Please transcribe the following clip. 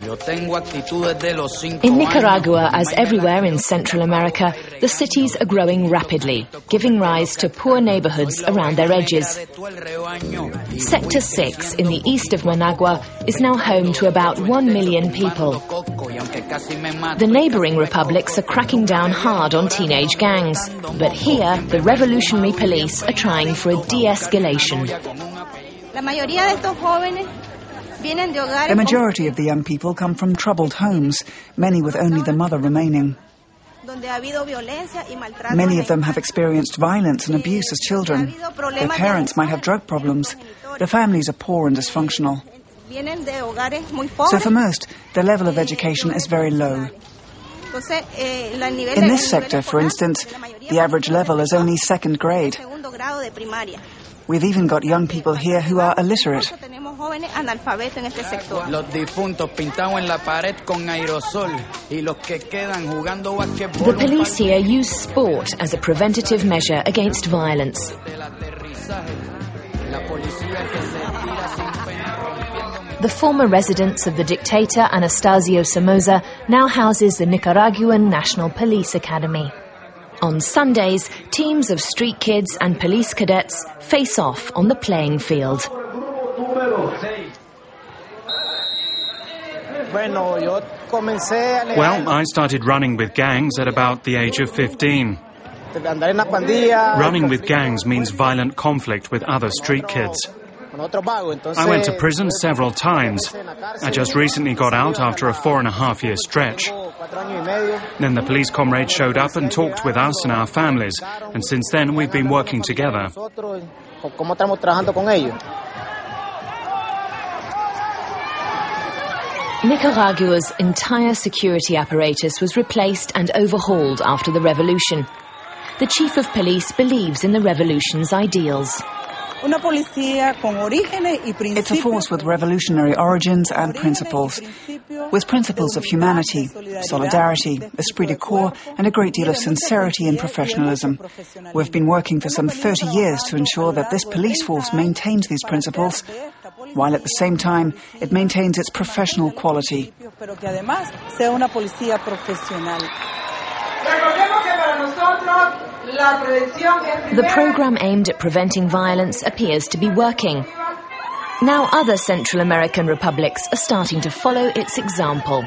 In Nicaragua, as everywhere in Central America, the cities are growing rapidly, giving rise to poor neighborhoods around their edges. Sector 6 in the east of Managua is now home to about 1 million people. The neighboring republics are cracking down hard on teenage gangs, but here the revolutionary police are trying for a de-escalation. The majority of the young people come from troubled homes, many with only the mother remaining. Many of them have experienced violence and abuse as children. Their parents might have drug problems. Their families are poor and dysfunctional. So for most, the level of education is very low. In this sector, for instance, the average level is only second grade. We've even got young people here who are illiterate. The police here use sport as a preventative measure against violence. The former residence of the dictator Anastasio Somoza now houses the Nicaraguan National Police Academy. On Sundays, teams of street kids and police cadets face off on the playing field. Well, I started running with gangs at about the age of 15. Running with gangs means violent conflict with other street kids. I went to prison several times. I just recently got out after a four and a half year stretch. Then the police comrade showed up and talked with us and our families, and since then we've been working together. Nicaragua's entire security apparatus was replaced and overhauled after the revolution. The chief of police believes in the revolution's ideals. It's a force with revolutionary origins and principles, with principles of humanity, solidarity, esprit de corps, and a great deal of sincerity and professionalism. We've been working for some 30 years to ensure that this police force maintains these principles, while at the same time it maintains its professional quality. The program aimed at preventing violence appears to be working. Now other Central American republics are starting to follow its example.